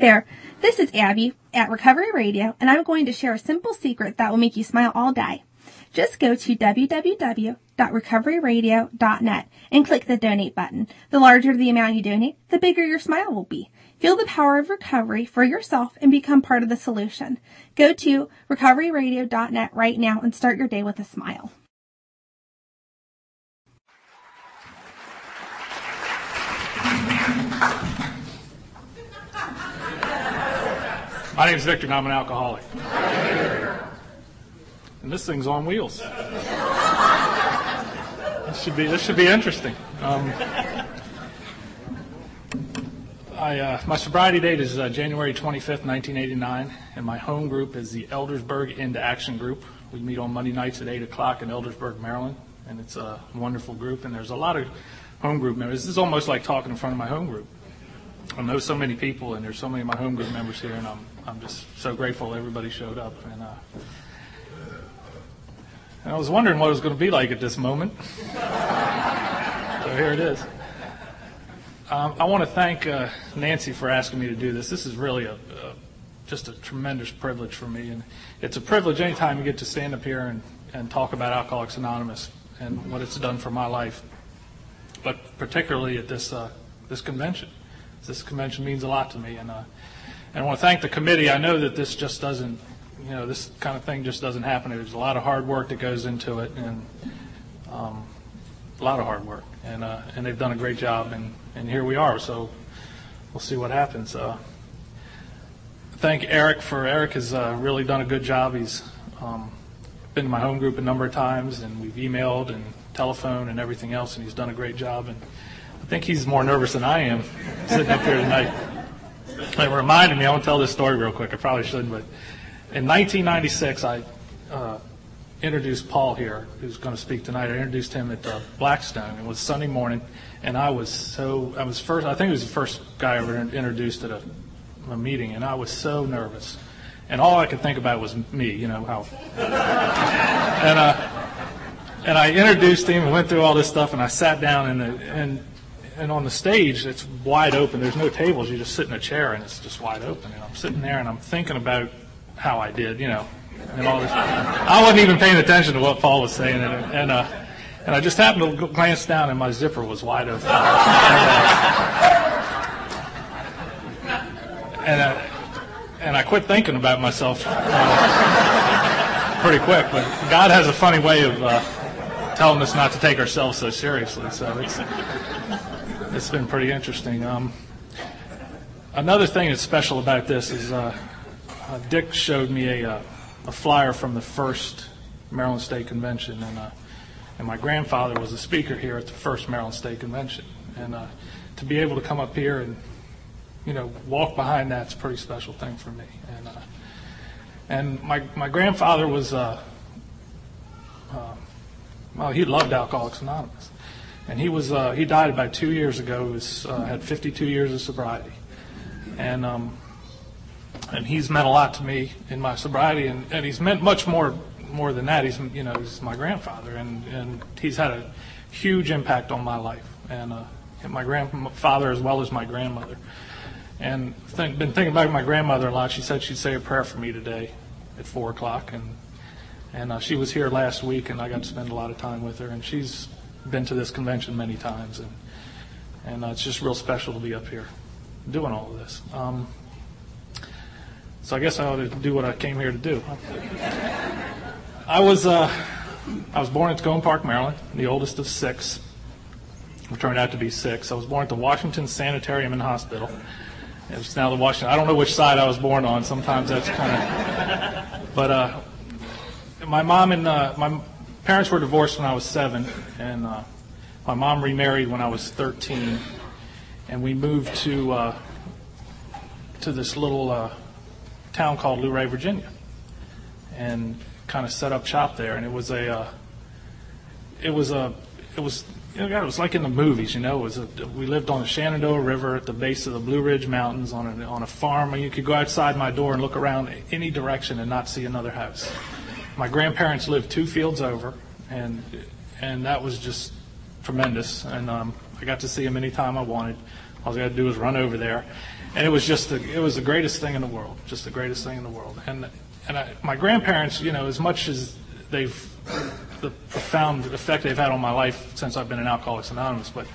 there, this is Abby at Recovery Radio, and I'm going to share a simple secret that will make you smile all day. Just go to www.recoveryradio.net and click the donate button. The larger the amount you donate, the bigger your smile will be. Feel the power of recovery for yourself and become part of the solution. Go to recoveryradio.net right now and start your day with a smile. My name is Victor, and I'm an alcoholic. And this thing's on wheels. This should be this should be interesting. Um, I, uh, my sobriety date is uh, January 25th, 1989, and my home group is the Eldersburg Into Action Group. We meet on Monday nights at 8 o'clock in Eldersburg, Maryland, and it's a wonderful group. And there's a lot of home group members. This is almost like talking in front of my home group. I know so many people, and there's so many of my home group members here, and I'm I'm just so grateful everybody showed up. And, uh, I was wondering what it was going to be like at this moment. so here it is. Um, I want to thank uh, Nancy for asking me to do this. This is really a, a, just a tremendous privilege for me, and it's a privilege anytime you get to stand up here and, and talk about Alcoholics Anonymous and what it's done for my life, but particularly at this uh, this convention. This convention means a lot to me, and uh, and I want to thank the committee. I know that this just doesn't, you know, this kind of thing just doesn't happen. There's a lot of hard work that goes into it, and um, a lot of hard work, and uh, and they've done a great job, and and here we are. So we'll see what happens. Uh, thank Eric for Eric has uh, really done a good job. He's um, been to my home group a number of times, and we've emailed and telephoned and everything else, and he's done a great job. And I think he's more nervous than I am sitting up here tonight. It reminded me, I want to tell this story real quick. I probably shouldn't, but in 1996, I uh, introduced Paul here, who's going to speak tonight. I introduced him at uh, Blackstone. It was Sunday morning, and I was so, I was first, I think he was the first guy I ever introduced at a, a meeting, and I was so nervous. And all I could think about was me, you know, how. and, uh, and I introduced him and went through all this stuff, and I sat down, and, and and on the stage it's wide open. There's no tables. You just sit in a chair and it's just wide open. And I'm sitting there and I'm thinking about how I did, you know, and all this. I wasn't even paying attention to what Paul was saying, and and, uh, and I just happened to glance down and my zipper was wide open. and, uh, and, uh, and I quit thinking about myself uh, pretty quick. But God has a funny way of uh, telling us not to take ourselves so seriously. So it's it's been pretty interesting. Um, another thing that's special about this is uh, uh, Dick showed me a, uh, a flyer from the first Maryland State Convention, and uh, and my grandfather was a speaker here at the first Maryland State Convention, and uh, to be able to come up here and you know walk behind that's a pretty special thing for me. And and my my grandfather was well he loved Alcoholics Anonymous and he was uh, he died about two years ago. He was uh, had 52 years of sobriety, and um, and he's meant a lot to me in my sobriety, and, and he's meant much more more than that. He's you know he's my grandfather, and and he's had a huge impact on my life, and uh, my grandfather as well as my grandmother. And think, been thinking about my grandmother a lot. She said she'd say a prayer for me today at four o'clock, and and uh, she was here last week, and I got to spend a lot of time with her, and she's been to this convention many times, and and uh, it's just real special to be up here doing all of this. Um, so I guess I ought to do what I came here to do. I was uh, I was born in Takoma Park, Maryland, the oldest of six. We turned out to be six. I was born at the Washington Sanitarium and Hospital. It's now the Washington. I don't know which side I was born on. Sometimes that's kind of. But uh, my mom and uh, my parents were divorced when I was seven, and uh, my mom remarried when I was 13, and we moved to uh, to this little uh, town called Luray, Virginia, and kind of set up shop there. And it was a uh, it was a it was you know, God, it was like in the movies, you know. It was a, we lived on the Shenandoah River at the base of the Blue Ridge Mountains on a, on a farm, and you could go outside my door and look around any direction and not see another house my grandparents lived two fields over, and and that was just tremendous. And um, I got to see them anytime I wanted. All I had to do was run over there, and it was just the, it was the greatest thing in the world, just the greatest thing in the world. And and I, my grandparents, you know, as much as they've the profound effect they've had on my life since I've been in Alcoholics Anonymous, but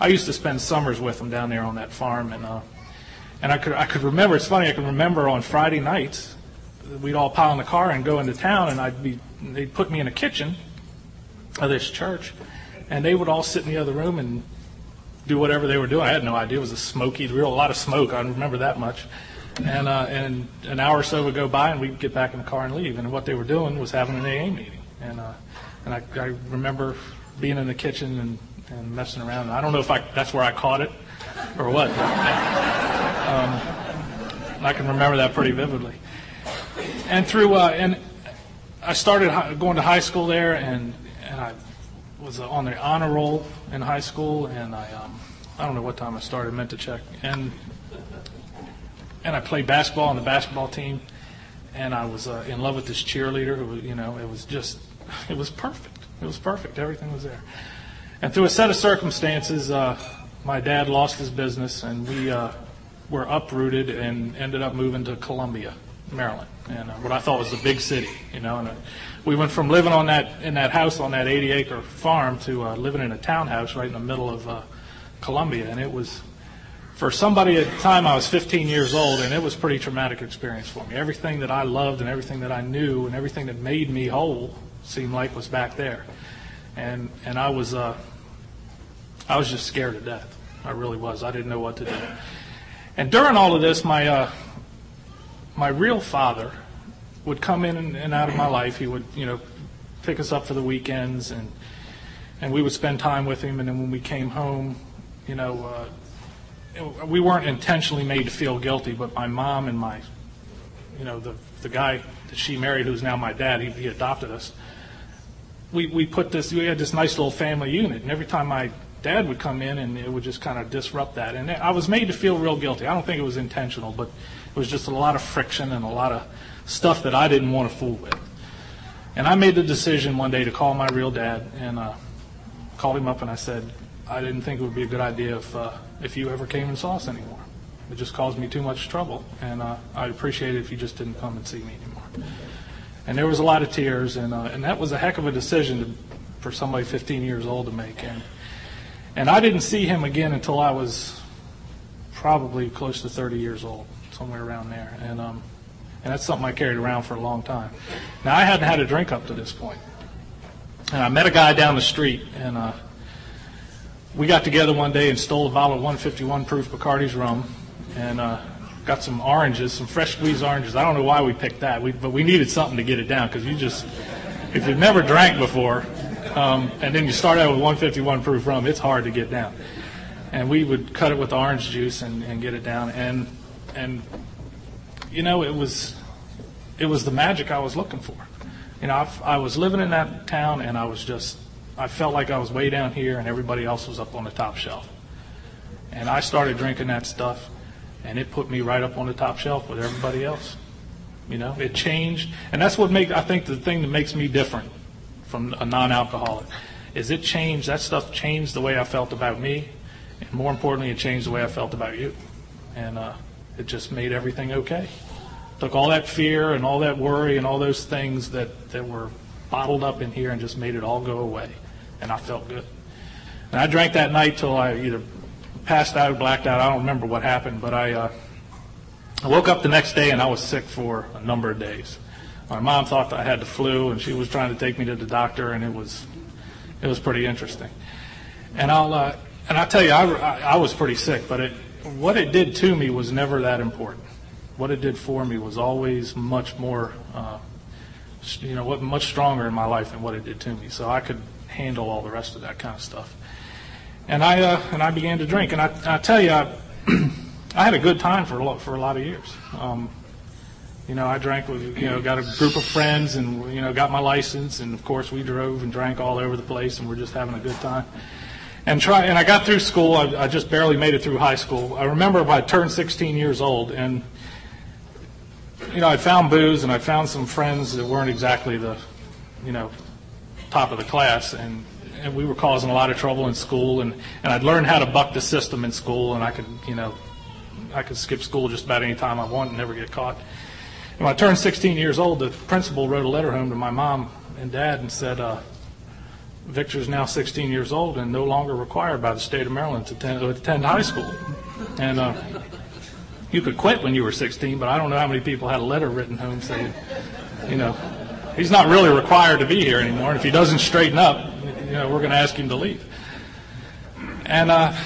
I used to spend summers with them down there on that farm, and uh, and I could I could remember. It's funny. I can remember on Friday nights, we'd all pile in the car and go into town, and I'd be they'd put me in a kitchen of this church, and they would all sit in the other room and do whatever they were doing. I had no idea. It was a smoky, real a lot of smoke. I remember that much. And uh, and an hour or so would go by, and we'd get back in the car and leave. And what they were doing was having an AA meeting. And uh, and I, I remember being in the kitchen and, and messing around. I don't know if I that's where I caught it or what. But, um, I can remember that pretty vividly. And through uh, and I started going to high school there, and and I was on the honor roll in high school, and I um, I don't know what time I started. Meant to check, and and I played basketball on the basketball team, and I was uh, in love with this cheerleader. Who was, you know, it was just it was perfect. It was perfect. Everything was there. And through a set of circumstances, uh, my dad lost his business, and we uh, were uprooted and ended up moving to Columbia, Maryland, and uh, what I thought was the big city. You know, and uh, we went from living on that in that house on that 80-acre farm to uh, living in a townhouse right in the middle of uh, Columbia, and it was for somebody at the time I was 15 years old, and it was a pretty traumatic experience for me. Everything that I loved and everything that I knew and everything that made me whole seemed like was back there, and and I was uh, I was just scared to death. I really was. I didn't know what to do. And during all of this, my uh, my real father would come in and, out of my life. He would, you know, pick us up for the weekends, and and we would spend time with him. And then when we came home, you know, uh, we weren't intentionally made to feel guilty, but my mom and my, you know, the the guy that she married, who's now my dad, he, he adopted us. We we put this. We had this nice little family unit, and every time my dad would come in, and it would just kind of disrupt that. And I was made to feel real guilty. I don't think it was intentional, but it was just a lot of friction and a lot of stuff that I didn't want to fool with. And I made the decision one day to call my real dad and uh, called him up and I said, I didn't think it would be a good idea if uh, if you ever came and saw us anymore. It just caused me too much trouble, and uh, I'd appreciate it if you just didn't come and see me anymore. And there was a lot of tears, and uh, and that was a heck of a decision to, for somebody 15 years old to make. And and I didn't see him again until I was probably close to 30 years old, somewhere around there. And um, and that's something I carried around for a long time. Now I hadn't had a drink up to this point, and I met a guy down the street, and uh, we got together one day and stole a bottle of 151 proof Bacardi's rum, and uh, got some oranges, some fresh squeezed oranges. I don't know why we picked that, we, but we needed something to get it down because you just, if you've never drank before, um, and then you start out with 151 proof rum, it's hard to get down. And we would cut it with orange juice and, and get it down, and and you know it was it was the magic I was looking for. You know, I, I was living in that town, and I was just I felt like I was way down here, and everybody else was up on the top shelf. And I started drinking that stuff, and it put me right up on the top shelf with everybody else. You know, it changed, and that's what makes I think the thing that makes me different from a non-alcoholic is it changed that stuff changed the way I felt about me, and more importantly, it changed the way I felt about you, and uh, it just made everything okay. Took all that fear and all that worry and all those things that that were bottled up in here and just made it all go away, and I felt good. And I drank that night till I either passed out, or blacked out. I don't remember what happened, but I. Uh, I woke up the next day and I was sick for a number of days. My mom thought that I had the flu, and she was trying to take me to the doctor, and it was it was pretty interesting. And I'll uh, and I tell you, I, I, I was pretty sick, but it what it did to me was never that important. What it did for me was always much more, uh, you know, what much stronger in my life than what it did to me. So I could handle all the rest of that kind of stuff. And I uh, and I began to drink, and I, I tell you, I, I had a good time for a lot, for a lot of years. Um, you know, I drank with, you know, got a group of friends and, you know, got my license. And of course we drove and drank all over the place and we're just having a good time. And try, and I got through school. I, I just barely made it through high school. I remember I turned 16 years old and, you know, I found booze and I found some friends that weren't exactly the, you know, top of the class. And, and we were causing a lot of trouble in school, and, and I'd learned how to buck the system in school, and I could, you know, I could skip school just about any time I want and never get caught. And when I turned 16 years old, the principal wrote a letter home to my mom and dad and said, uh, Victor's now 16 years old and no longer required by the state of Maryland to attend, to attend high school. And uh, you could quit when you were 16, but I don't know how many people had a letter written home saying, you know, he's not really required to be here anymore. And if he doesn't straighten up, you know, we're going to ask him to leave. And uh,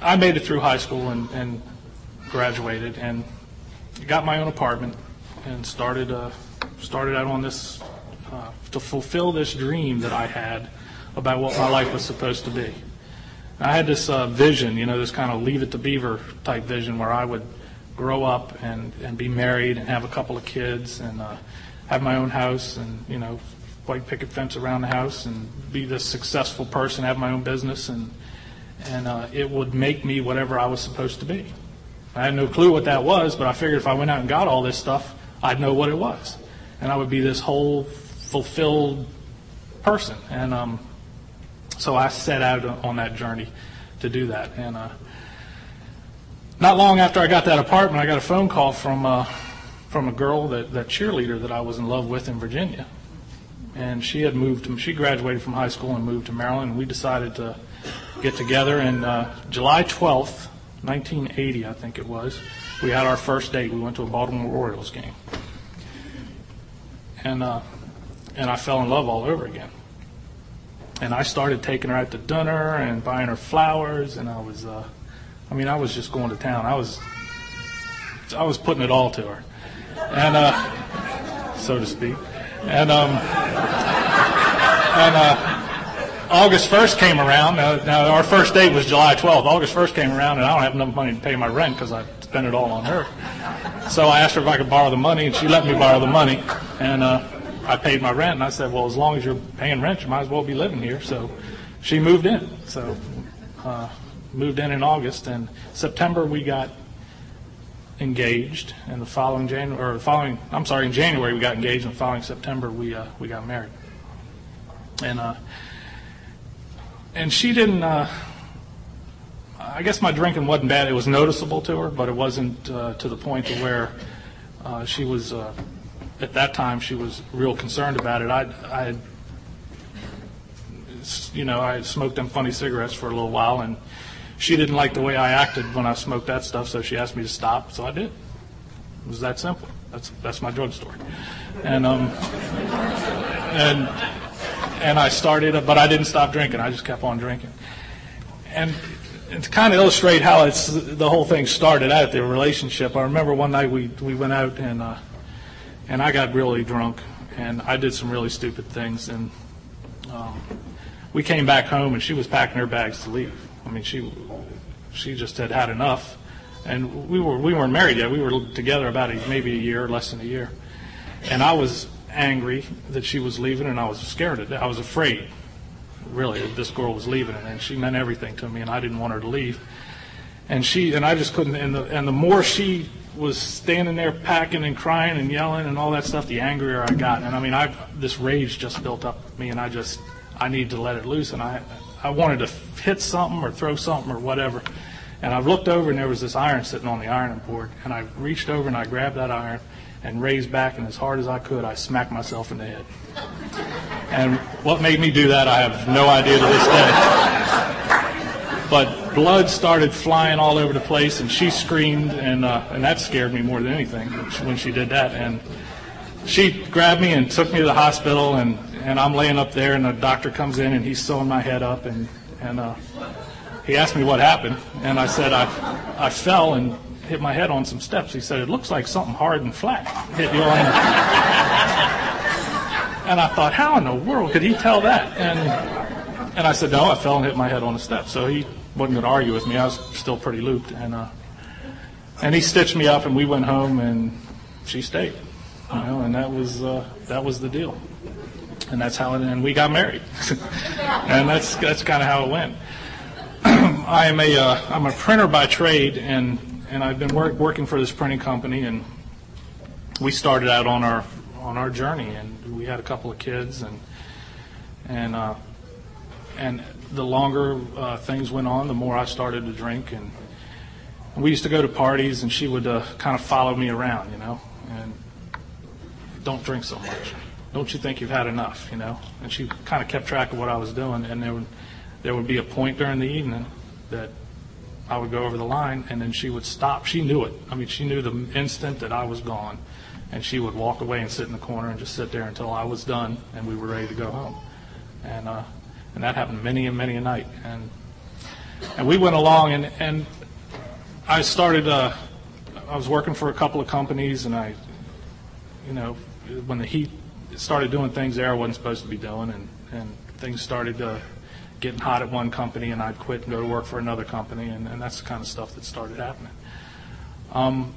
I made it through high school and, and graduated and got my own apartment and started uh, started out on this uh, to fulfill this dream that I had about what my life was supposed to be. I had this uh, vision, you know, this kind of leave it to beaver type vision where I would grow up and, and be married and have a couple of kids and uh, have my own house and, you know, white picket fence around the house and be this successful person, have my own business, and, and uh, it would make me whatever I was supposed to be. I had no clue what that was, but I figured if I went out and got all this stuff, I'd know what it was. And I would be this whole fulfilled person. And um, so I set out on that journey to do that. And uh, not long after I got that apartment, I got a phone call from uh, from a girl that that cheerleader that I was in love with in Virginia, and she had moved. She graduated from high school and moved to Maryland. And we decided to get together. And uh, July 12th, 1980, I think it was, we had our first date. We went to a Baltimore Orioles game, and uh, and I fell in love all over again. And I started taking her out to dinner and buying her flowers, and I was, uh, I mean, I was just going to town. I was, I was putting it all to her, and uh, so to speak. And um, and uh, August 1st came around. Now, now our first date was July 12th. August 1st came around, and I don't have enough money to pay my rent because I spent it all on her. So I asked her if I could borrow the money, and she let me borrow the money, and. Uh, I paid my rent, and I said, well, as long as you're paying rent, you might as well be living here. So she moved in. So uh, moved in in August, and September we got engaged, and the following January, or the following, I'm sorry, in January we got engaged, and the following September we uh, we got married. And uh, and she didn't. Uh, I guess my drinking wasn't bad. It was noticeable to her, but it wasn't uh, to the point to where uh, she was uh, at that time she was real concerned about it. I, I, you know, I smoked them funny cigarettes for a little while, and she didn't like the way I acted when I smoked that stuff, so she asked me to stop, so I did. It was that simple. That's that's my drug story, and um, and and I started, but I didn't stop drinking. I just kept on drinking, and to kind of illustrate how it's the whole thing started out, the relationship. I remember one night we we went out and. Uh, and I got really drunk, and I did some really stupid things, and um, we came back home, and she was packing her bags to leave. I mean, she she just had had enough, and we were we weren't married yet. We were together about a, maybe a year, less than a year, and I was angry that she was leaving, and I was scared of. I was afraid, really, that this girl was leaving, and she meant everything to me, and I didn't want her to leave. And she and I just couldn't. And the and the more she was standing there packing and crying and yelling and all that stuff, the angrier I got. And I mean, I've this rage just built up me, and I just I needed to let it loose, and I I wanted to hit something or throw something or whatever. And I looked over, and there was this iron sitting on the ironing board, and I reached over and I grabbed that iron and raised back, and as hard as I could, I smacked myself in the head. And what made me do that, I have no idea to this day. But blood started flying all over the place, and she screamed, and uh, and that scared me more than anything when she did that. And she grabbed me and took me to the hospital, and and I'm laying up there, and the doctor comes in, and he's sewing my head up, and and uh, he asked me what happened, and I said I I fell and hit my head on some steps. He said it looks like something hard and flat hit you on. and I thought, how in the world could he tell that? And and I said, no, I fell and hit my head on a step. So he wasn't going to argue with me. I was still pretty looped, and uh, and he stitched me up, and we went home, and she stayed, you know, and that was uh, that was the deal, and that's how it. And we got married, and that's that's kind of how it went. I am a uh, I'm a printer by trade, and and I've been work, working for this printing company, and we started out on our on our journey, and we had a couple of kids, and and uh, and the longer uh, things went on, the more I started to drink. And, we used to go to parties, and she would uh, kind of follow me around, you know, and don't drink so much. Don't you think you've had enough, you know? And she kind of kept track of what I was doing, and there would there would be a point during the evening that I would go over the line, and then she would stop. She knew it. I mean, she knew the instant that I was gone, and she would walk away and sit in the corner and just sit there until I was done and we were ready to go home. And uh, and that happened many and many a night. And and we went along, and and I started. Uh, I was working for a couple of companies, and I, you know, when the heat started doing things there I wasn't supposed to be doing, and and things started uh, getting hot at one company, and I'd quit and go to work for another company, and, and that's the kind of stuff that started happening. Um,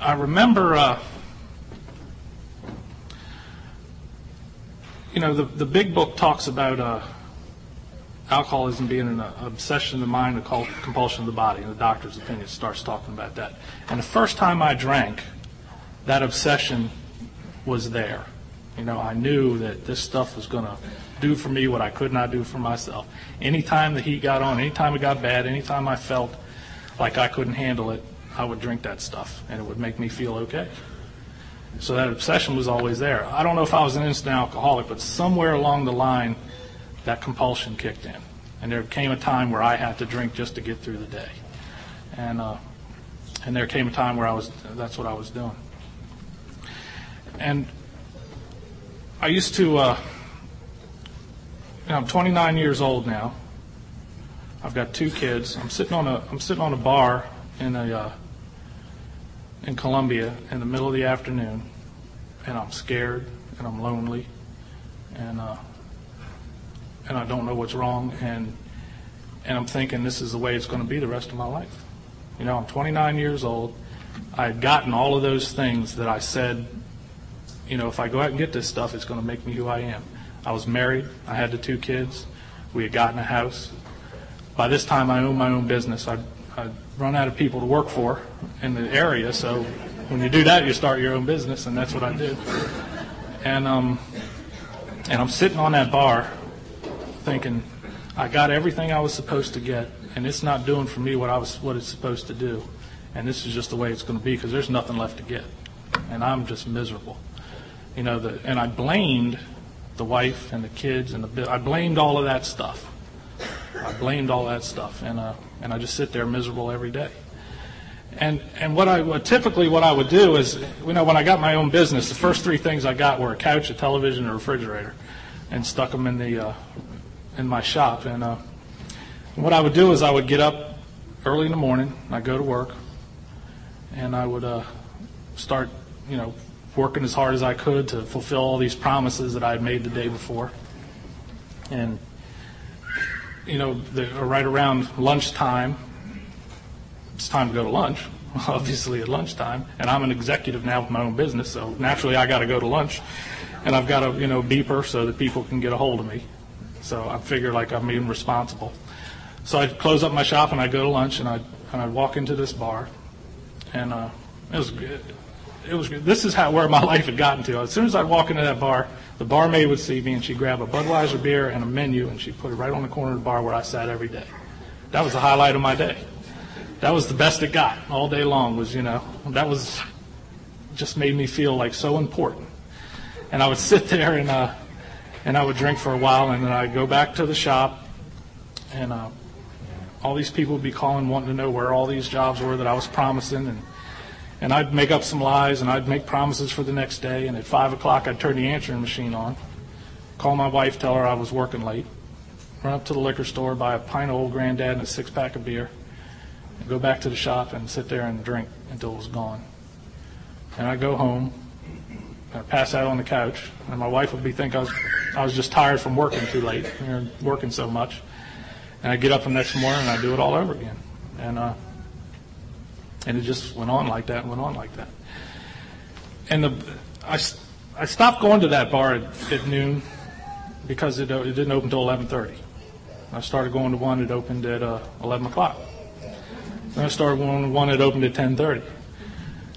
I remember. Uh, you know, the, the big book talks about uh, alcoholism being an uh, obsession of the mind, a compulsion of the body, and the doctor's opinion starts talking about that. And the first time I drank, that obsession was there. You know, I knew that this stuff was going to do for me what I could not do for myself. Anytime the heat got on, anytime it got bad, anytime I felt like I couldn't handle it, I would drink that stuff, and it would make me feel okay. So that obsession was always there. I don't know if I was an instant alcoholic, but somewhere along the line, that compulsion kicked in. And there came a time where I had to drink just to get through the day. And, uh, and there came a time where I was, that's what I was doing. And I used to, uh, I'm 29 years old now. I've got two kids. I'm sitting on a, I'm sitting on a bar in a, uh, in Columbia in the middle of the afternoon, and I'm scared and I'm lonely, and uh, and I don't know what's wrong, and and I'm thinking this is the way it's going to be the rest of my life. You know, I'm 29 years old. I had gotten all of those things that I said, you know, if I go out and get this stuff, it's going to make me who I am. I was married. I had the two kids. We had gotten a house. By this time, I owned my own business. I I'd run out of people to work for in the area. So when you do that, you start your own business, and that's what I did. And um, and I'm sitting on that bar, thinking, I got everything I was supposed to get, and it's not doing for me what I was what it's supposed to do, and this is just the way it's going to be because there's nothing left to get, and I'm just miserable. You know, the, and I blamed the wife and the kids and the I blamed all of that stuff. I blamed all that stuff, and uh, and I just sit there miserable every day. And and what I typically what I would do is, you know, when I got my own business, the first three things I got were a couch, a television, and a refrigerator, and stuck them in the uh, in my shop. And uh, what I would do is I would get up early in the morning, I go to work, and I would uh, start, you know, working as hard as I could to fulfill all these promises that I had made the day before. And you know, the, right around lunchtime, it's time to go to lunch, obviously at lunchtime, and I'm an executive now with my own business, so naturally I got to go to lunch, and I've got a you know beeper so that people can get a hold of me. So I figure like I'm being responsible. So I'd close up my shop and I'd go to lunch and I'd and I'd walk into this bar, and uh, it was good. it was good. this is how where my life had gotten to. As soon as I'd walk into that bar, the barmaid would see me and she'd grab a Budweiser beer and a menu and she'd put it right on the corner of the bar where I sat every day. That was the highlight of my day. That was the best it got all day long. Was you know that was just made me feel like so important. And I would sit there and uh, and I would drink for a while and then I'd go back to the shop and uh, all these people would be calling wanting to know where all these jobs were that I was promising and and I'd make up some lies and I'd make promises for the next day. And at 5 o'clock, I'd turn the answering machine on, call my wife, tell her I was working late, run up to the liquor store, buy a pint of Old Granddad and a six pack of beer, and go back to the shop and sit there and drink until it was gone. And I'd go home, I'd pass out on the couch, and my wife would be think I was, I was just tired from working too late, you know, working so much. And I'd get up the next morning and I'd do it all over again. And uh, and it just went on like that and went on like that. And the, I, I stopped going to that bar at, at noon because it, it didn't open until 11.30. I started going to one that opened at uh, 11 o'clock. Then I started going to one that opened at 10.30.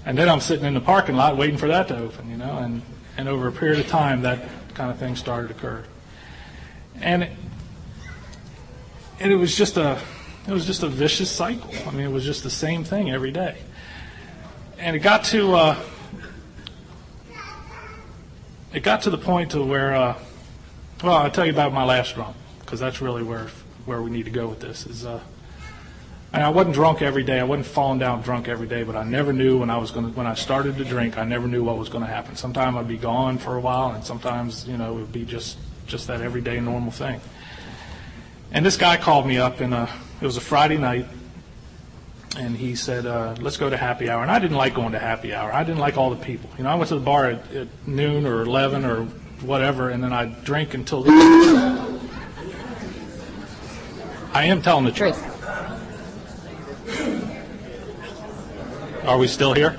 And then I'm sitting in the parking lot waiting for that to open, you know, and, and over a period of time that kind of thing started to occur. And and it was just a it was just a vicious cycle. I mean, it was just the same thing every day. And it got to uh, it got to the point to where uh, well, I'll tell you about my last drunk because that's really where where we need to go with this. Is uh, I wasn't drunk every day. I wasn't falling down drunk every day, but I never knew when I was going when I started to drink. I never knew what was going to happen. Sometimes I'd be gone for a while, and sometimes you know it would be just just that everyday normal thing. And this guy called me up, and uh, it was a Friday night, and he said, uh, "Let's go to happy hour." And I didn't like going to happy hour. I didn't like all the people. You know, I went to the bar at, at noon or eleven or whatever, and then I'd drink until. I am telling the truth. Are we still here?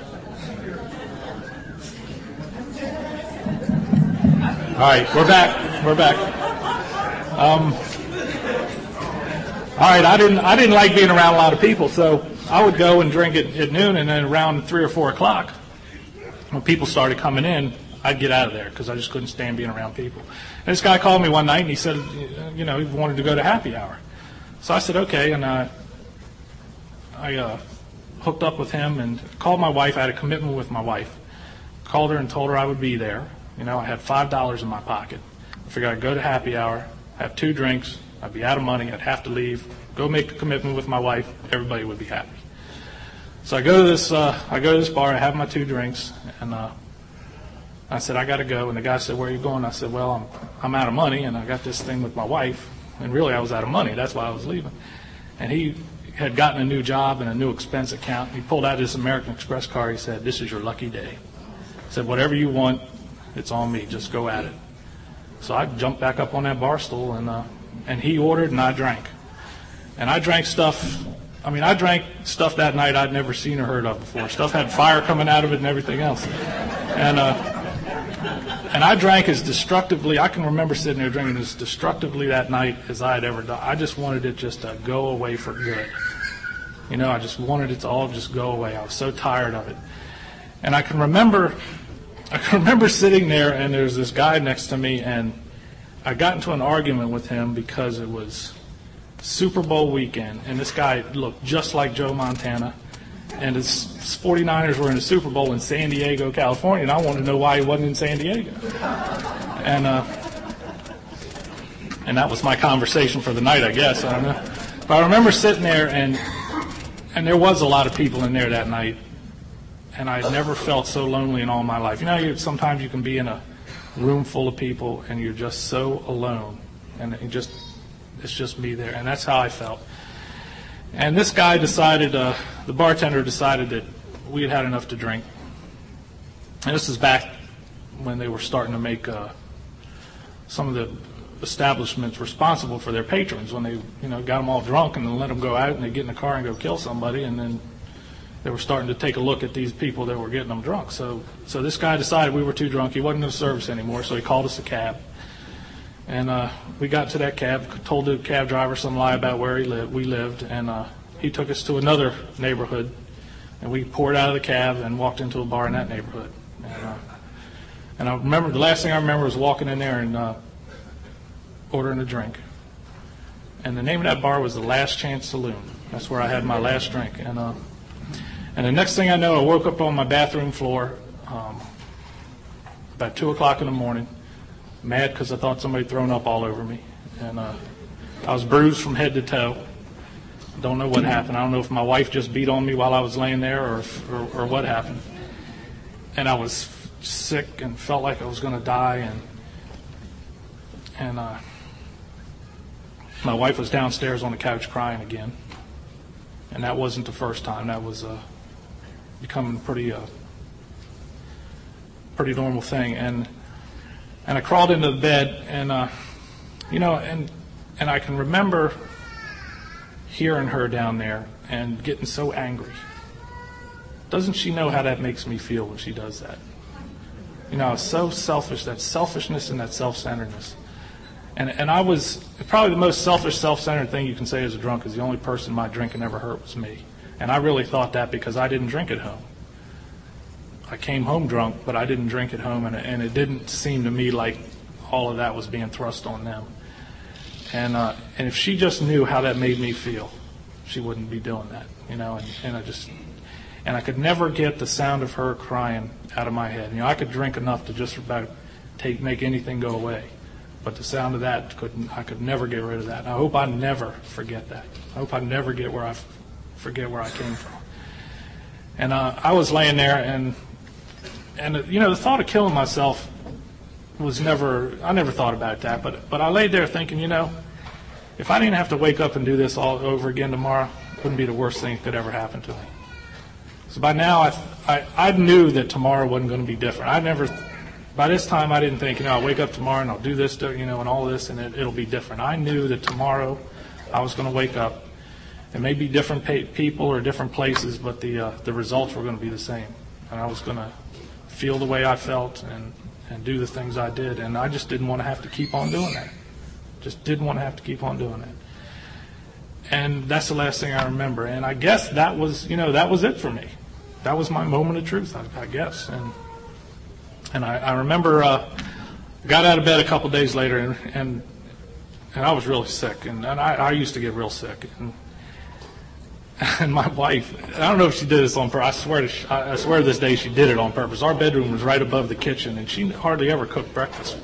All right, we're back. We're back. Um, all right, I didn't I didn't like being around a lot of people, so I would go and drink at, at noon, and then around three or four o'clock, when people started coming in, I'd get out of there because I just couldn't stand being around people. And this guy called me one night, and he said, you know, he wanted to go to happy hour. So I said, okay, and uh, I uh, hooked up with him and called my wife. I had a commitment with my wife. Called her and told her I would be there. You know, I had five dollars in my pocket. I figured I'd go to happy hour, have two drinks, I'd be out of money, I'd have to leave, go make a commitment with my wife, everybody would be happy. So I go to this, uh, I go to this bar, I have my two drinks, and uh, I said I got to go. And the guy said, "Where are you going?" I said, "Well, I'm I'm out of money, and I got this thing with my wife, and really I was out of money. That's why I was leaving." And he had gotten a new job and a new expense account. He pulled out his American Express card. He said, "This is your lucky day." He said, "Whatever you want, it's on me. Just go at it." So I jumped back up on that bar stool, and uh, and he ordered, and I drank, and I drank stuff. I mean, I drank stuff that night I'd never seen or heard of before. Stuff had fire coming out of it and everything else, and. Uh, and I drank as destructively. I can remember sitting there drinking as destructively that night as I had ever done. I just wanted it just to go away for good. You know, I just wanted it to all just go away. I was so tired of it. And I can remember, I can remember sitting there, and there's this guy next to me, and I got into an argument with him because it was Super Bowl weekend, and this guy looked just like Joe Montana and his 49ers were in the Super Bowl in San Diego, California, and I wanted to know why he wasn't in San Diego. And uh, and that was my conversation for the night, I guess. I don't know. But I remember sitting there, and and there was a lot of people in there that night, and I had never felt so lonely in all my life. You know, you, sometimes you can be in a room full of people, and you're just so alone, and it just it's just me there, and that's how I felt. And this guy decided, uh, the bartender decided that we had had enough to drink. And this is back when they were starting to make uh, some of the establishments responsible for their patrons when they, you know, got them all drunk and then let them go out and they get in the car and go kill somebody and then they were starting to take a look at these people that were getting them drunk. So, so this guy decided we were too drunk. He wasn't going to serve us anymore, so he called us a cab. And uh, we got to that cab, told the cab driver some lie about where he lived, we lived, and uh, he took us to another neighborhood. And we poured out of the cab and walked into a bar in that neighborhood. And, uh, and I remember the last thing I remember was walking in there and uh, ordering a drink. And the name of that bar was the Last Chance Saloon. That's where I had my last drink. And uh, and the next thing I know, I woke up on my bathroom floor um, about two o'clock in the morning mad because I thought somebody thrown up all over me, and uh, I was bruised from head to toe. Don't know what happened. I don't know if my wife just beat on me while I was laying there, or if, or, or what happened. And I was sick and felt like I was going to die, and and uh, my wife was downstairs on the couch crying again. And that wasn't the first time. That was uh, becoming a pretty uh, pretty normal thing. And and I crawled into the bed, and uh, you know, and and I can remember hearing her down there and getting so angry. Doesn't she know how that makes me feel when she does that? You know, so selfish, that selfishness and that self-centeredness. And and I was probably the most selfish, self-centered thing you can say as a drunk is the only person my drinking ever hurt was me. And I really thought that because I didn't drink at home. I came home drunk, but I didn't drink at home, and, and it didn't seem to me like all of that was being thrust on them. And, uh, and if she just knew how that made me feel, she wouldn't be doing that, you know, and, and I just, and I could never get the sound of her crying out of my head. You know, I could drink enough to just about take, make anything go away. But the sound of that couldn't, I could never get rid of that. And I hope I never forget that. I hope I never get where I forget where I came from. And uh, I was laying there, and and you know, the thought of killing myself was never. I never thought about that. But but I laid there thinking, you know, if I didn't have to wake up and do this all over again tomorrow, it wouldn't be the worst thing that could ever happen to me. So by now, I I, I knew that tomorrow wasn't going to be different. I never. By this time, I didn't think, you know, I'll wake up tomorrow and I'll do this, you know, and all this, and it, it'll be different. I knew that tomorrow I was going to wake up it may be different people or different places, but the uh, the results were going to be the same. And I was going to feel the way I felt and and do the things I did. And I just didn't want to have to keep on doing that. Just didn't want to have to keep on doing that. And that's the last thing I remember. And I guess that was you know that was it for me. That was my moment of truth, I, I guess. And and I, I remember uh, got out of bed a couple days later and. and and I was really sick, and, and I, I used to get real sick. And and my wife, I don't know if she did this on purpose. I swear, to sh- I swear this day she did it on purpose. Our bedroom was right above the kitchen, and she hardly ever cooked breakfast.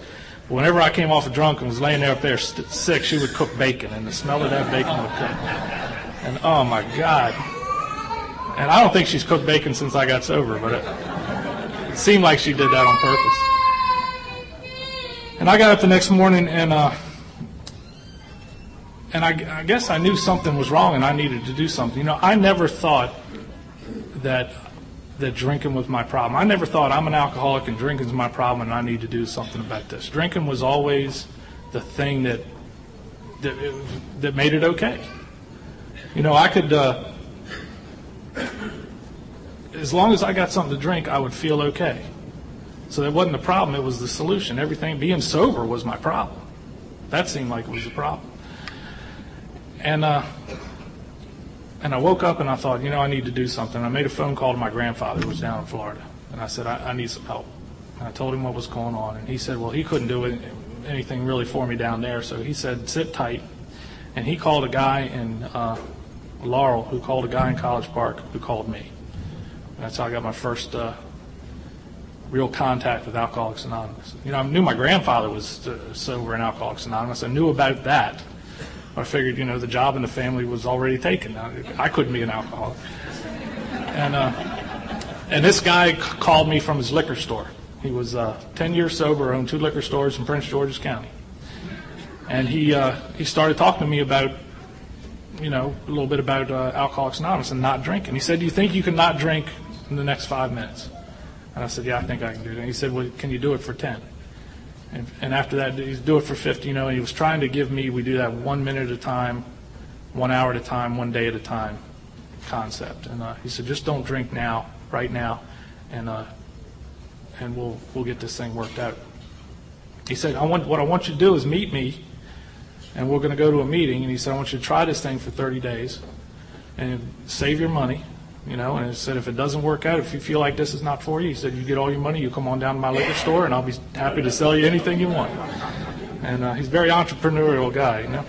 But whenever I came off of drunk and was laying there up there st- sick, she would cook bacon, and the smell of that bacon would come. And oh my God! And I don't think she's cooked bacon since I got sober, but it, it seemed like she did that on purpose. And I got up the next morning and. Uh, and I, I, guess I knew something was wrong and I needed to do something. You know, I never thought that that drinking was my problem. I never thought I'm an alcoholic and drinking is my problem and I need to do something about this. Drinking was always the thing that that, that made it okay. You know, I could, uh, as long as I got something to drink, I would feel okay. So that wasn't the problem; it was the solution. Everything being sober was my problem. That seemed like it was the problem. And uh, and I woke up and I thought, you know, I need to do something. I made a phone call to my grandfather who was down in Florida, and I said, I, I need some help. And I told him what was going on, and he said, well, he couldn't do anything really for me down there, so he said, sit tight. And he called a guy in uh, Laurel who called a guy in College Park who called me. And that's how I got my first uh, real contact with Alcoholics Anonymous. You know, I knew my grandfather was uh, sober in Alcoholics Anonymous. I knew about that. I figured, you know, the job in the family was already taken. I, I couldn't be an alcoholic. And uh, and this guy c- called me from his liquor store. He was uh, 10 years sober, owned two liquor stores in Prince George's County. And he uh, he started talking to me about, you know, a little bit about uh, Alcoholics Anonymous and not drinking. He said, "Do you think you can not drink in the next five minutes?" And I said, "Yeah, I think I can do that." He said, "Well, can you do it for 10?" And, and after that, he's do it for 50, you know, and he was trying to give me, we do that one minute at a time, one hour at a time, one day at a time concept. And uh, he said, just don't drink now, right now, and uh, and we'll we'll get this thing worked out. He said, I want what I want you to do is meet me, and we're going to go to a meeting. And he said, I want you to try this thing for 30 days, and save your money, you know, and he said, if it doesn't work out, if you feel like this is not for you, he said, you get all your money, you come on down to my liquor store, and I'll be happy to sell you anything you want. And uh, he's a very entrepreneurial guy, you know.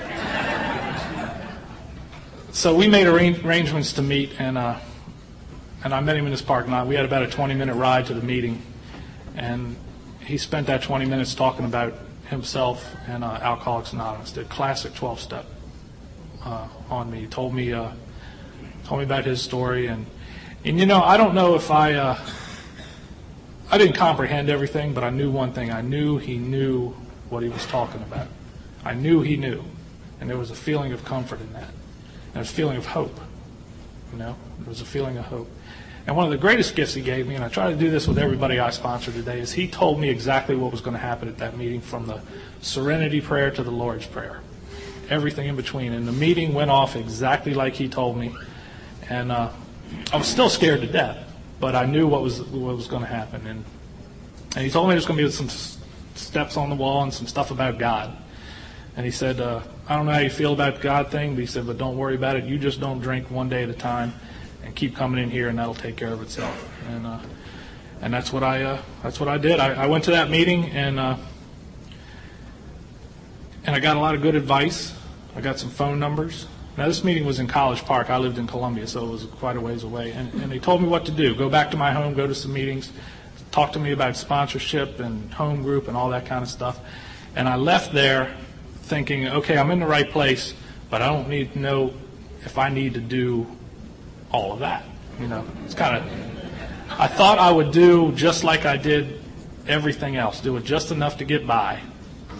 So we made arrangements to meet, and uh, and I met him in this parking lot. We had about a 20-minute ride to the meeting, and he spent that 20 minutes talking about himself and uh, Alcoholics Anonymous, the classic 12-step uh, on me. He told me uh, told me about his story, and and you know I don't know if I uh, I didn't comprehend everything, but I knew one thing. I knew he knew what he was talking about. I knew he knew, and there was a feeling of comfort in that. And a feeling of hope. You know, there was a feeling of hope. And one of the greatest gifts he gave me, and I try to do this with everybody I sponsor today, is he told me exactly what was going to happen at that meeting from the serenity prayer to the Lord's prayer. Everything in between. And the meeting went off exactly like he told me. And uh, I was still scared to death, but I knew what was what was going to happen. And and he told me there's going to be some steps on the wall and some stuff about God. And he said, uh, I don't know how you feel about the God thing, but he said, but don't worry about it. You just don't drink one day at a time, and keep coming in here, and that'll take care of itself. And uh, and that's what I uh, that's what I did. I, I went to that meeting, and uh, and I got a lot of good advice. I got some phone numbers. Now, this meeting was in College Park. I lived in Columbia, so it was quite a ways away. And, and they told me what to do go back to my home, go to some meetings, talk to me about sponsorship and home group and all that kind of stuff. And I left there thinking, okay, I'm in the right place, but I don't need to know if I need to do all of that. You know, it's kind of, I thought I would do just like I did everything else, do it just enough to get by.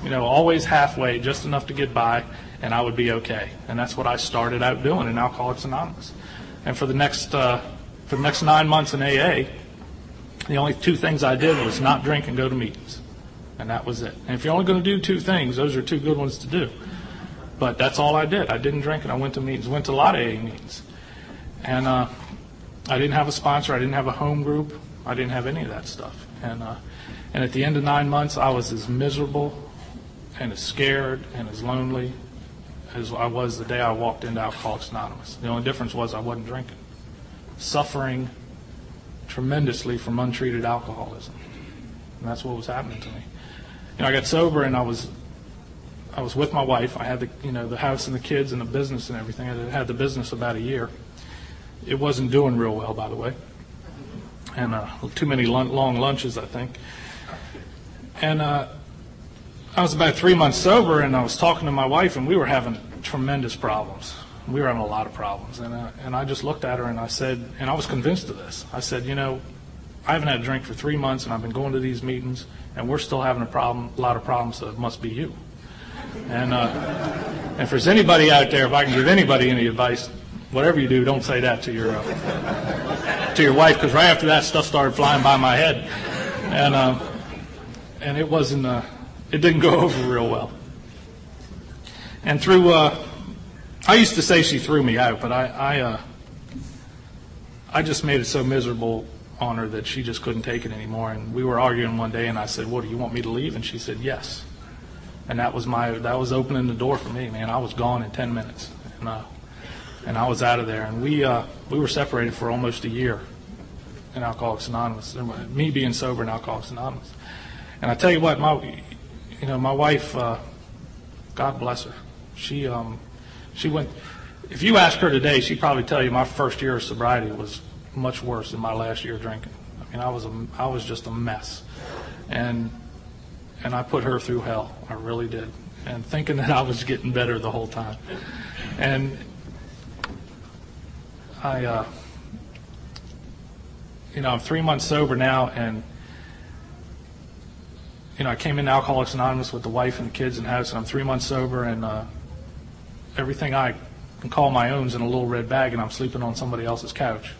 You know, always halfway, just enough to get by, and I would be okay. And that's what I started out doing in Alcoholics Anonymous. And for the next, uh, for the next nine months in AA, the only two things I did was not drink and go to meetings. And that was it. And if you're only going to do two things, those are two good ones to do. But that's all I did. I didn't drink and I went to meetings, went to a lot of AA meetings. And uh, I didn't have a sponsor. I didn't have a home group. I didn't have any of that stuff. And, uh, and at the end of nine months, I was as miserable and as scared and as lonely as I was the day I walked into Alcoholics Anonymous. The only difference was I wasn't drinking. Suffering tremendously from untreated alcoholism. And that's what was happening to me. You know, I got sober and I was I was with my wife. I had the you know the house and the kids and the business and everything. I had the business about a year. It wasn't doing real well, by the way, and uh, too many long lunches, I think. And uh, I was about three months sober, and I was talking to my wife, and we were having tremendous problems. We were having a lot of problems, and uh, and I just looked at her and I said, and I was convinced of this. I said, you know, I haven't had a drink for three months, and I've been going to these meetings, and we're still having a problem, a lot of problems. So it must be you. And uh, and if there's anybody out there, if I can give anybody any advice, whatever you do, don't say that to your uh, to your wife, because right after that, stuff started flying by my head, and uh, and it wasn't. Uh, it didn't go over real well. And through, uh, I used to say she threw me out, but I, I, uh, I just made it so miserable on her that she just couldn't take it anymore. And we were arguing one day, and I said, "What do you want me to leave?" And she said, "Yes." And that was my, that was opening the door for me, man. I was gone in 10 minutes, and uh, and I was out of there. And we, uh, we were separated for almost a year in Alcoholics Anonymous. Me being sober in Alcoholics Anonymous. And I tell you what, my, you know, my wife, uh, God bless her. She, um, she went. If you ask her today, she'd probably tell you my first year of sobriety was much worse than my last year drinking. I mean, I was a, I was just a mess, and and I put her through hell. I really did, and thinking that I was getting better the whole time, and I, uh, you know, I'm three months sober now, and you know, I came in Alcoholics Anonymous with the wife and the kids and house, and I'm three months sober, and uh, everything I can call my own's in a little red bag, and I'm sleeping on somebody else's couch.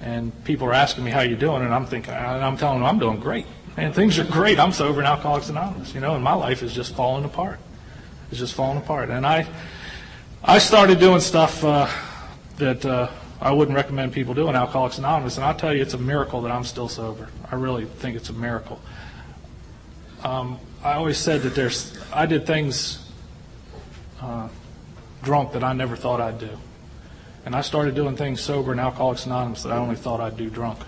And people are asking me how you doing, and I'm thinking, and I'm telling them I'm doing great. And things are great. I'm sober in Alcoholics Anonymous, you know, and my life is just falling apart. It's just falling apart. And I, I started doing stuff uh, that uh, I wouldn't recommend people do in Alcoholics Anonymous, and I'll tell you, it's a miracle that I'm still sober. I really think it's a miracle. Um, I always said that there's, I did things uh, drunk that I never thought I'd do. And I started doing things sober in Alcoholics Anonymous that I only thought I'd do drunk.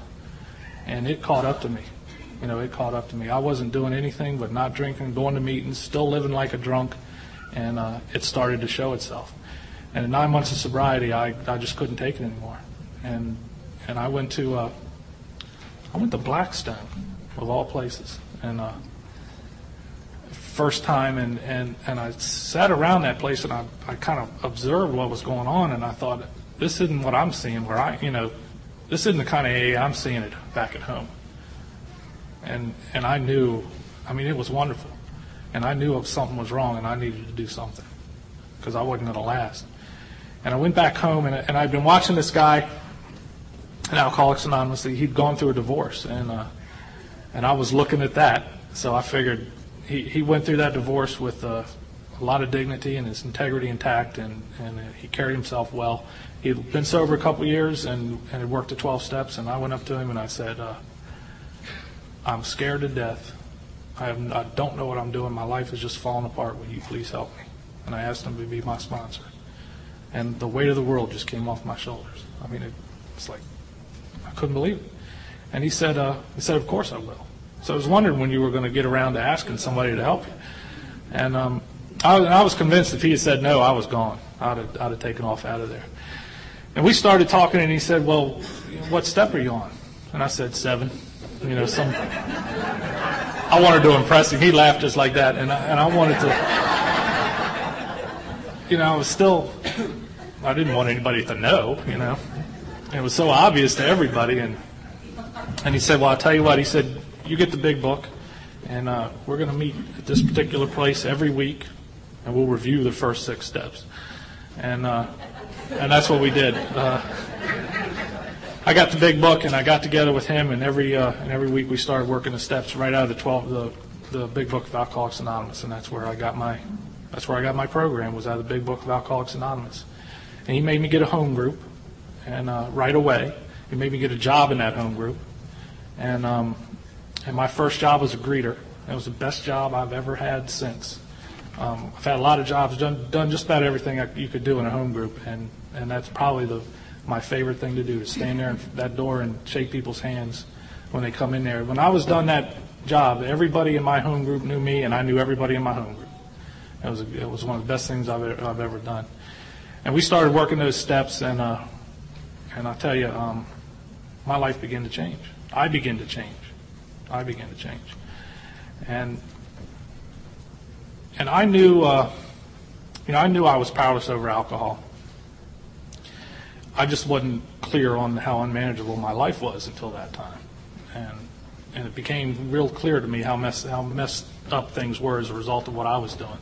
And it caught up to me. You know, it caught up to me. I wasn't doing anything but not drinking, going to meetings, still living like a drunk, and uh, it started to show itself. And in nine months of sobriety, I, I just couldn't take it anymore. And and I went to uh, I went to Blackstone, of all places, and uh, first time, and, and, and I sat around that place and I, I kind of observed what was going on, and I thought, this isn't what I'm seeing where I, you know, this isn't the kind of AA I'm seeing it back at home. And, and I knew, I mean, it was wonderful. And I knew if something was wrong and I needed to do something because I wasn't going to last. And I went back home and, and I'd been watching this guy in Alcoholics Anonymous. He'd gone through a divorce and, uh, and I was looking at that. So I figured he, he went through that divorce with uh, a lot of dignity and his integrity intact, and, and he carried himself well. He'd been sober a couple years and, and had worked the 12 steps, and I went up to him and I said, uh, I'm scared to death. I, have, I don't know what I'm doing. My life is just falling apart. Will you please help me? And I asked him to be my sponsor. And the weight of the world just came off my shoulders. I mean, it, it's like I couldn't believe it. And he said, uh, he said, of course I will. So I was wondering when you were going to get around to asking somebody to help you. And um, I, I was convinced if he had said no, I was gone. I'd have, I'd have taken off out of there. And we started talking, and he said, "Well, what step are you on?" And I said, seven. You know, some. I wanted to impress him. He laughed just like that, and I, and I wanted to. You know, I was still. I didn't want anybody to know. You know, it was so obvious to everybody, and and he said, "Well, I'll tell you what." He said, "You get the big book, and uh, we're going to meet at this particular place every week, and we'll review the first six steps." And uh, and that's what we did. Uh, I got the big book, and I got together with him, and every uh, and every week we started working the steps right out of the twelve the the big book of Alcoholics Anonymous, and that's where I got my that's where I got my program was out of the big book of Alcoholics Anonymous. And he made me get a home group, and uh, right away he made me get a job in that home group, and um, and my first job was a greeter. It was the best job I've ever had since. Um, I've had a lot of jobs, done done just about everything I, you could do in a home group, and and that's probably the my favorite thing to do to stand there at that door and shake people's hands when they come in there. When I was done that job, everybody in my home group knew me, and I knew everybody in my home group. It was it was one of the best things I've ever, I've ever done. And we started working those steps, and uh, and I tell you, um, my life began to change. I began to change. I began to change, and and I knew, uh, you know, I knew I was powerless over alcohol. I just wasn't clear on how unmanageable my life was until that time, and and it became real clear to me how mess how messed up things were as a result of what I was doing.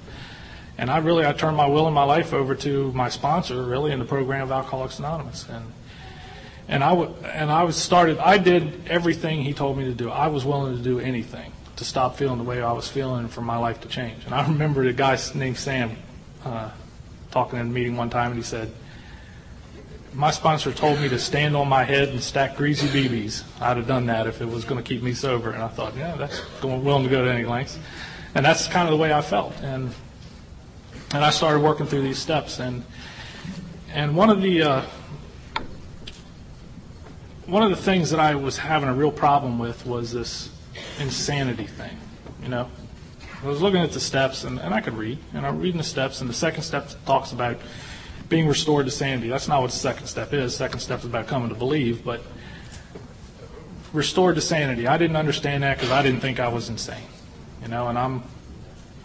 And I really I turned my will and my life over to my sponsor, really, in the program of Alcoholics Anonymous, and and I w- and I was started. I did everything he told me to do. I was willing to do anything to stop feeling the way I was feeling and for my life to change. And I remember a guy named Sam uh, talking in a meeting one time, and he said, "My sponsor told me to stand on my head and stack greasy BBs. I'd have done that if it was going to keep me sober." And I thought, "Yeah, that's going, willing to go to any lengths." And that's kind of the way I felt. And and I started working through these steps. And and one of the uh, one of the things that I was having a real problem with was this insanity thing. You know, I was looking at the steps, and, and I could read, and I'm reading the steps, and the second step talks about being restored to sanity. That's not what the second step is. Second step is about coming to believe, but restored to sanity. I didn't understand that because I didn't think I was insane. You know, and I'm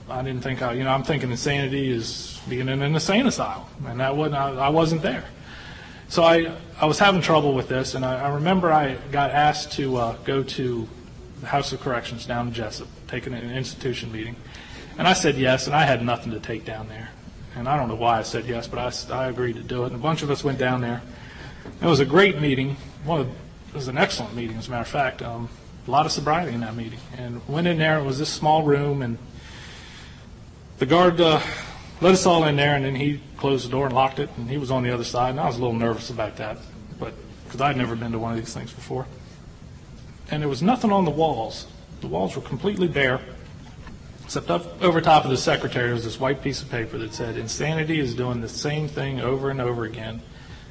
I didn't think I, you know, I'm thinking insanity is being in an insane asylum, and that wasn't, I, I wasn't there. So I, I was having trouble with this, and I, I remember I got asked to uh, go to the House of Corrections down in Jessup, taking an institution meeting, and I said yes, and I had nothing to take down there, and I don't know why I said yes, but I, I agreed to do it, and a bunch of us went down there. It was a great meeting. One of, it was an excellent meeting, as a matter of fact. Um, a lot of sobriety in that meeting, and went in there. It was this small room, and the guard uh, let us all in there, and then he closed the door and locked it, and he was on the other side, and I was a little nervous about that, but because I'd never been to one of these things before. And there was nothing on the walls. The walls were completely bare, except up over top of the secretary was this white piece of paper that said, "Insanity is doing the same thing over and over again,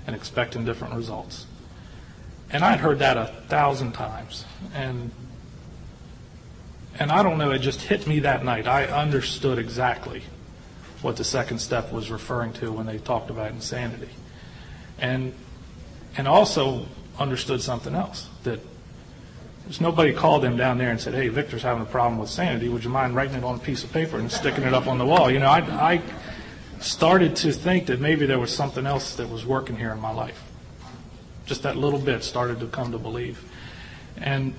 and expecting different results." And I'd heard that a thousand times, and and I don't know, it just hit me that night. I understood exactly what the second step was referring to when they talked about insanity. And and also understood something else that there's nobody called him down there and said, "Hey, Victor's having a problem with sanity. Would you mind writing it on a piece of paper and sticking it up on the wall?" You know, I, I started to think that maybe there was something else that was working here in my life. Just that little bit started to come to believe, and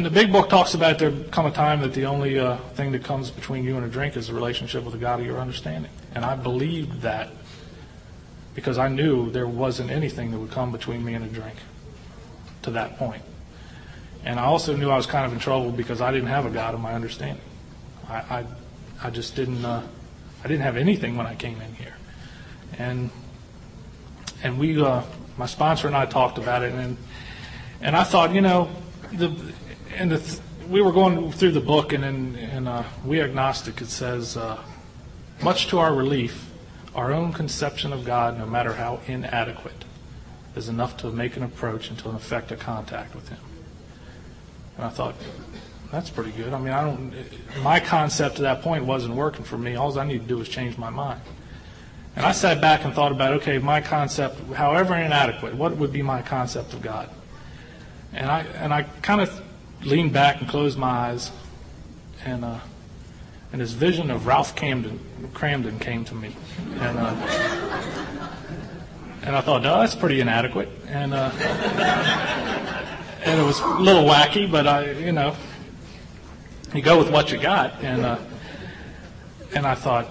and the big book talks about there come a time that the only uh, thing that comes between you and a drink is a relationship with the God of your understanding. And I believed that because I knew there wasn't anything that would come between me and a drink to that point. And I also knew I was kind of in trouble because I didn't have a God of my understanding. I, I, I just didn't, uh, I didn't have anything when I came in here. And, and we, uh, my sponsor and I talked about it, and, and I thought, you know, the, and the, we were going through the book, and in, in uh, We Agnostic, it says, uh, much to our relief, our own conception of God, no matter how inadequate, is enough to make an approach and to effect a contact with Him. And I thought, that's pretty good. I mean, I don't. My concept to that point wasn't working for me. All I needed to do was change my mind. And I sat back and thought about, okay, my concept, however inadequate, what would be my concept of God? And I and I kind of leaned back and closed my eyes, and uh, and this vision of Ralph Camden, Kramden came to me, and uh, and I thought, no, that's pretty inadequate, and uh, and it was a little wacky, but I, you know, you go with what you got, and uh, and I thought,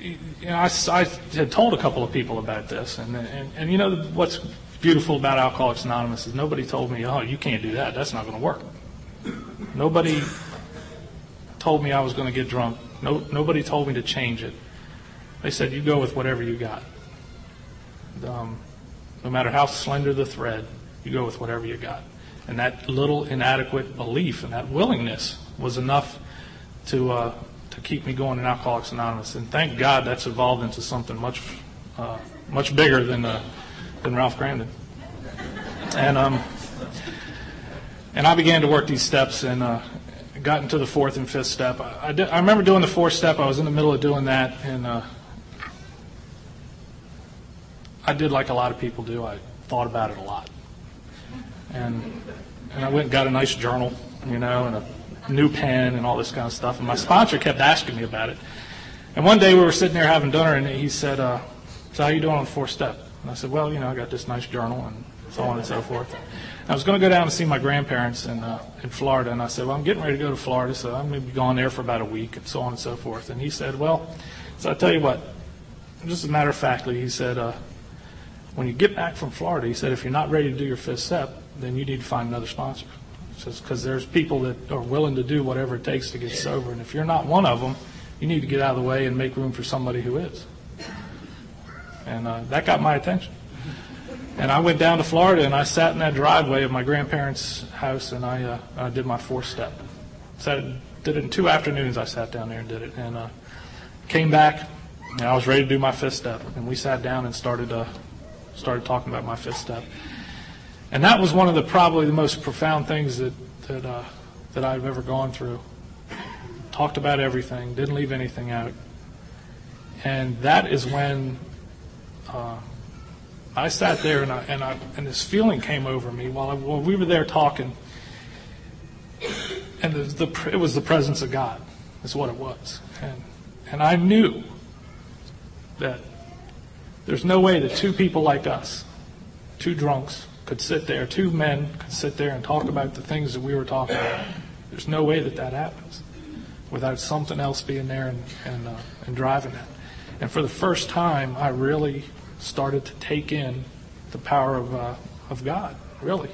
you know, I, I had told a couple of people about this, and, and and you know what's beautiful about Alcoholics Anonymous is nobody told me, oh, you can't do that. That's not going to work. Nobody told me I was going to get drunk. No, nobody told me to change it. They said, you go with whatever you got. Um, no matter how slender the thread, you go with whatever you got. And that little inadequate belief and that willingness was enough to uh, to keep me going in Alcoholics Anonymous. And thank God that's evolved into something much uh, much bigger than uh, than Ralph Kramden. And um, and I began to work these steps and uh, got into the fourth and fifth step. I, I, did, I remember doing the fourth step. I was in the middle of doing that, and uh, I did like a lot of people do. I thought about it a lot, and and I went and got a nice journal, you know, and a new pen and all this kind of stuff. And my sponsor kept asking me about it. And one day we were sitting there having dinner, and he said, uh, "So how you doing on the fourth step?" And I said, "Well, you know, I got this nice journal and so on and so forth." I was going to go down and see my grandparents in uh, in Florida, and I said, "Well, I'm getting ready to go to Florida, so I'm going to be gone there for about a week, and so on and so forth." And he said, "Well, so I tell you what, just as a matter of factly, he said, uh, when you get back from Florida, he said, if you're not ready to do your fifth step, then you need to find another sponsor. Because there's people that are willing to do whatever it takes to get sober, and if you're not one of them, you need to get out of the way and make room for somebody who is." And uh, that got my attention. And I went down to Florida and I sat in that driveway of my grandparents' house and I, uh, I did my fourth step. Sat, did it in two afternoons. I sat down there and did it, and uh, came back and I was ready to do my fifth step. And we sat down and started uh, started talking about my fifth step. And that was one of the probably the most profound things that that uh, that I've ever gone through. Talked about everything, didn't leave anything out, and that is when. Uh, I sat there and I, and I, and this feeling came over me while, I, while we were there talking, and the, the, it was the presence of God. Is what it was, and and I knew that there's no way that two people like us, two drunks, could sit there, two men could sit there and talk about the things that we were talking about. There's no way that that happens without something else being there and and, uh, and driving it. And for the first time, I really started to take in the power of, uh, of God, really.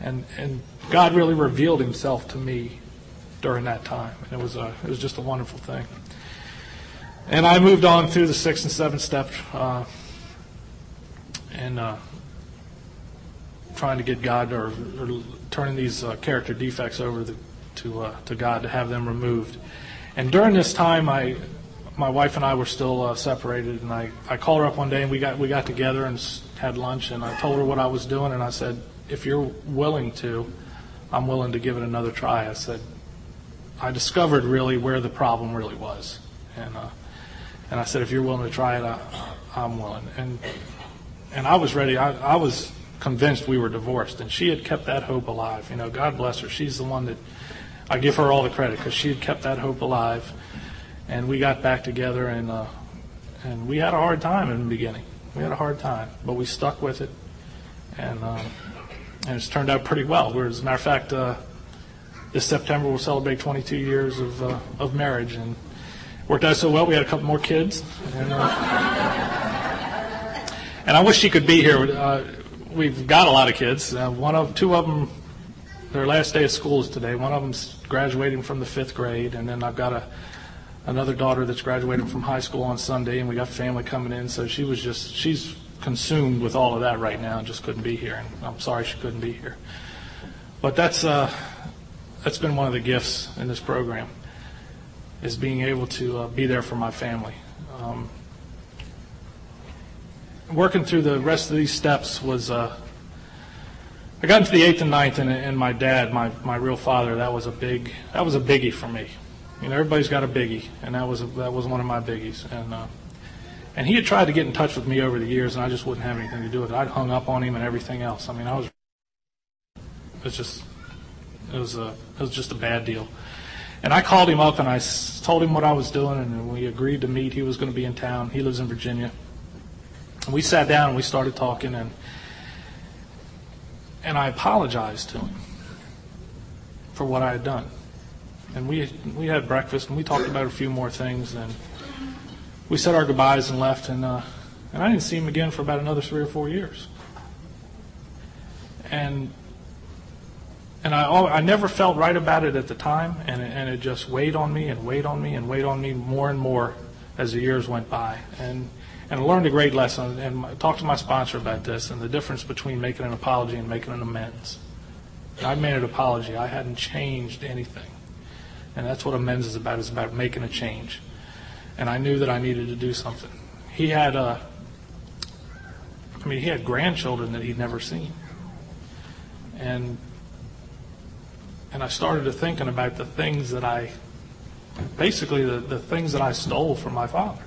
And, and God really revealed himself to me during that time. And it was, a, it was just a wonderful thing. And I moved on through the sixth and seventh step uh, and uh, trying to get God or, or turning these uh, character defects over the, to, uh, to God to have them removed. And during this time, I, my wife and I were still uh, separated, and I, I called her up one day, and we got we got together and had lunch, and I told her what I was doing, and I said, if you're willing to, I'm willing to give it another try. I said, I discovered really where the problem really was, and uh, and I said, if you're willing to try it, I, I'm willing, and and I was ready. I, I was convinced we were divorced, and she had kept that hope alive. You know, God bless her. She's the one that I give her all the credit because she had kept that hope alive and we got back together and uh, and we had a hard time in the beginning. We had a hard time, but we stuck with it, and uh, and it's turned out pretty well. We're, as a matter of fact, uh, this September we'll celebrate 22 years of uh, of marriage, and worked out so well. We had a couple more kids, and, uh, and I wish she could be here. Uh, we've got a lot of kids. Uh, one of two of them, their last day of school is today. One of them's graduating from the fifth grade, and then I've got a another daughter that's graduating from high school on Sunday, and we got family coming in. So she was just she's consumed with all of that right now, and just couldn't be here. And I'm sorry she couldn't be here. But that's uh, that's been one of the gifts in this program, is being able to uh, be there for my family. Um, working through the rest of these steps was uh, I got into the eighth and ninth, and, and my dad, my, my real father, that was a big that was a biggie for me. You know, everybody's got a biggie, and that was that was one of my biggies. And uh, and he had tried to get in touch with me over the years, and I just wouldn't have anything to do with it. I'd hung up on him and everything else. I mean, I was it was just it was a it was just a bad deal. And I called him up and I told him what I was doing, and we agreed to meet. He was going to be in town. He lives in Virginia. And we sat down and we started talking, and and I apologized to him for what I had done. And we we had breakfast and we talked about a few more things, and we said our goodbyes and left. And uh, and I didn't see him again for about another three or four years. And and I, I never felt right about it at the time, and it, and it just weighed on me and weighed on me and weighed on me more and more as the years went by. And and I learned a great lesson and I talked to my sponsor about this and the difference between making an apology and making an amends. I made an apology. I hadn't changed anything. And that's what amends is about. It's about making a change. And I knew that I needed to do something. He had, uh, I mean, he had grandchildren that he'd never seen. And and I started to thinking about the things that I, basically the, the things that I stole from my father.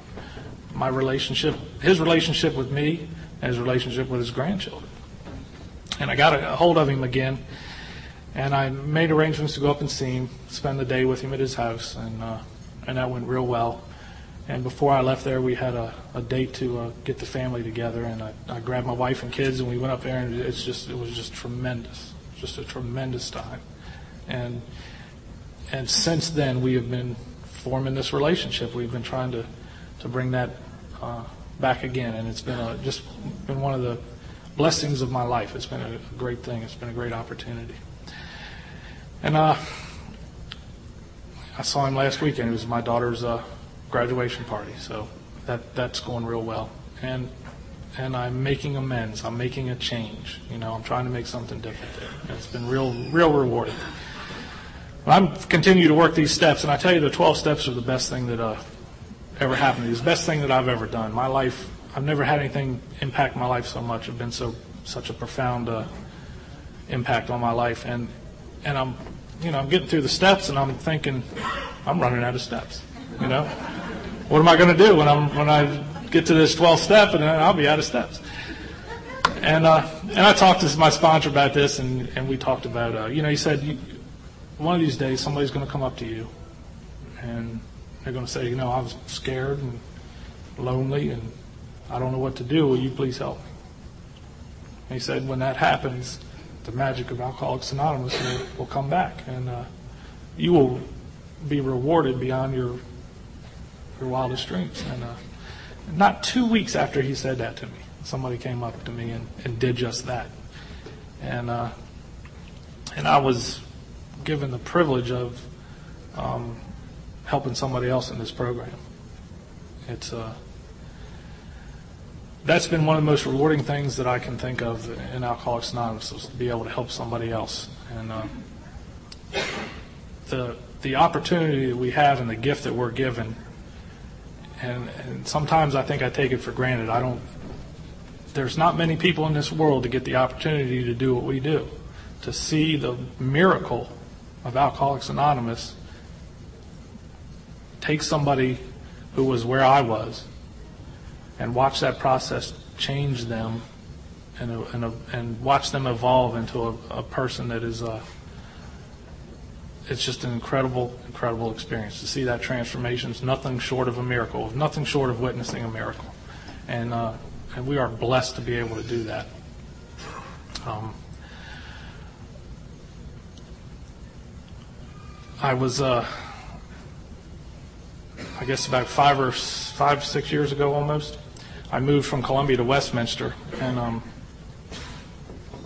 My relationship, his relationship with me, and his relationship with his grandchildren. And I got a hold of him again, and I made arrangements to go up and see him, spend the day with him at his house, and uh, and that went real well. And before I left there, we had a, a date to uh, get the family together, and I, I grabbed my wife and kids, and we went up there, and it's just it was just tremendous, just a tremendous time. And and since then, we have been forming this relationship. We've been trying to to bring that uh, back again, and it's been a, just been one of the blessings of my life. It's been a great thing. It's been a great opportunity. And uh, I saw him last weekend. It was my daughter's uh, graduation party, so that that's going real well. And and I'm making amends. I'm making a change. You know, I'm trying to make something different there. And it's been real real rewarding. I'm continue to work these steps, and I tell you, the 12 steps are the best thing that uh, ever happened to me. It's the best thing that I've ever done. My life, I've never had anything impact my life so much. It's been so such a profound uh, impact on my life, and and I'm, you know, I'm getting through the steps, and I'm thinking, I'm running out of steps. You know, what am I going to do when I'm when I get to this 12th step, and then I'll be out of steps. And uh, and I talked to my sponsor about this, and and we talked about, uh, you know, he said, one of these days somebody's going to come up to you, and they're going to say, you know, I was scared and lonely, and I don't know what to do. Will you please help me? And he said, when that happens, the magic of Alcoholics Anonymous will, will come back, and uh, you will be rewarded beyond your your wildest dreams. And uh, not two weeks after he said that to me, somebody came up to me and, and did just that. And uh, and I was given the privilege of um, helping somebody else in this program. It's uh, that's been one of the most rewarding things that I can think of in Alcoholics Anonymous to be able to help somebody else. And uh, the the opportunity that we have and the gift that we're given, and, and sometimes I think I take it for granted. I don't. There's not many people in this world to get the opportunity to do what we do, to see the miracle of Alcoholics Anonymous take somebody who was where I was and watch that process change them and, and, and watch them evolve into a, a person that is a, uh, it's just an incredible, incredible experience to see that transformation. It's nothing short of a miracle, nothing short of witnessing a miracle. And, uh, and we are blessed to be able to do that. Um, I was, uh, I guess, about five or five, six years ago almost. I moved from Columbia to Westminster, and um,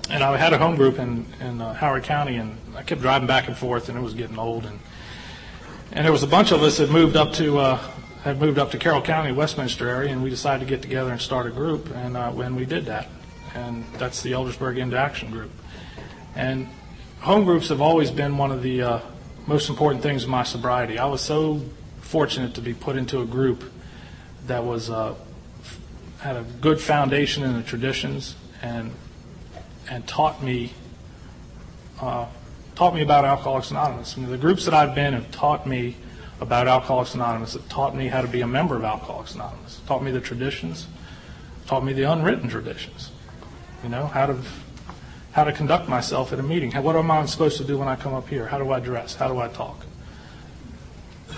and I had a home group in in uh, Howard County, and I kept driving back and forth, and it was getting old, and and there was a bunch of us that moved up to uh, had moved up to Carroll County, Westminster area, and we decided to get together and start a group, and uh, when we did that, and that's the Eldersburg Into Action group, and home groups have always been one of the uh, most important things in my sobriety. I was so fortunate to be put into a group that was uh, had a good foundation in the traditions and and taught me uh, taught me about Alcoholics Anonymous. I mean, the groups that I've been have taught me about Alcoholics Anonymous. Have taught me how to be a member of Alcoholics Anonymous. Taught me the traditions. Taught me the unwritten traditions. You know how to how to conduct myself at a meeting. How, what am I supposed to do when I come up here? How do I dress? How do I talk?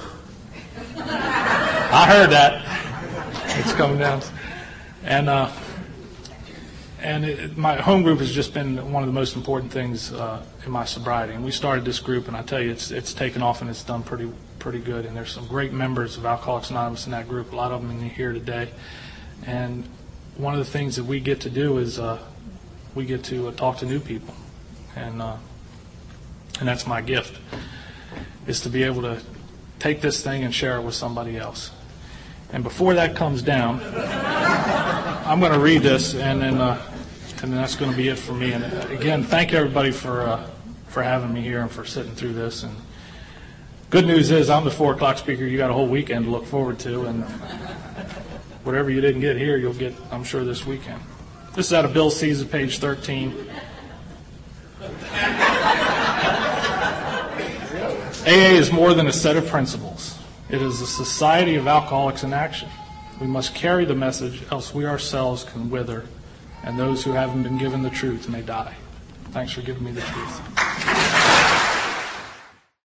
I heard that. It's coming down. And uh, and it, my home group has just been one of the most important things uh, in my sobriety. And we started this group, and I tell you, it's it's taken off and it's done pretty pretty good. And there's some great members of Alcoholics Anonymous in that group. A lot of them in here today. And one of the things that we get to do is uh, we get to uh, talk to new people, and uh, and that's my gift, is to be able to take this thing and share it with somebody else. And before that comes down, I'm going to read this, and then uh, and then that's going to be it for me. And again, thank everybody for uh, for having me here and for sitting through this. And good news is, I'm the four o'clock speaker. You got a whole weekend to look forward to, and whatever you didn't get here, you'll get, I'm sure, this weekend. This is out of Bill Sees It, page 13. AA is more than a set of principles. It is a society of alcoholics in action. We must carry the message, else we ourselves can wither, and those who haven't been given the truth may die. Thanks for giving me the truth.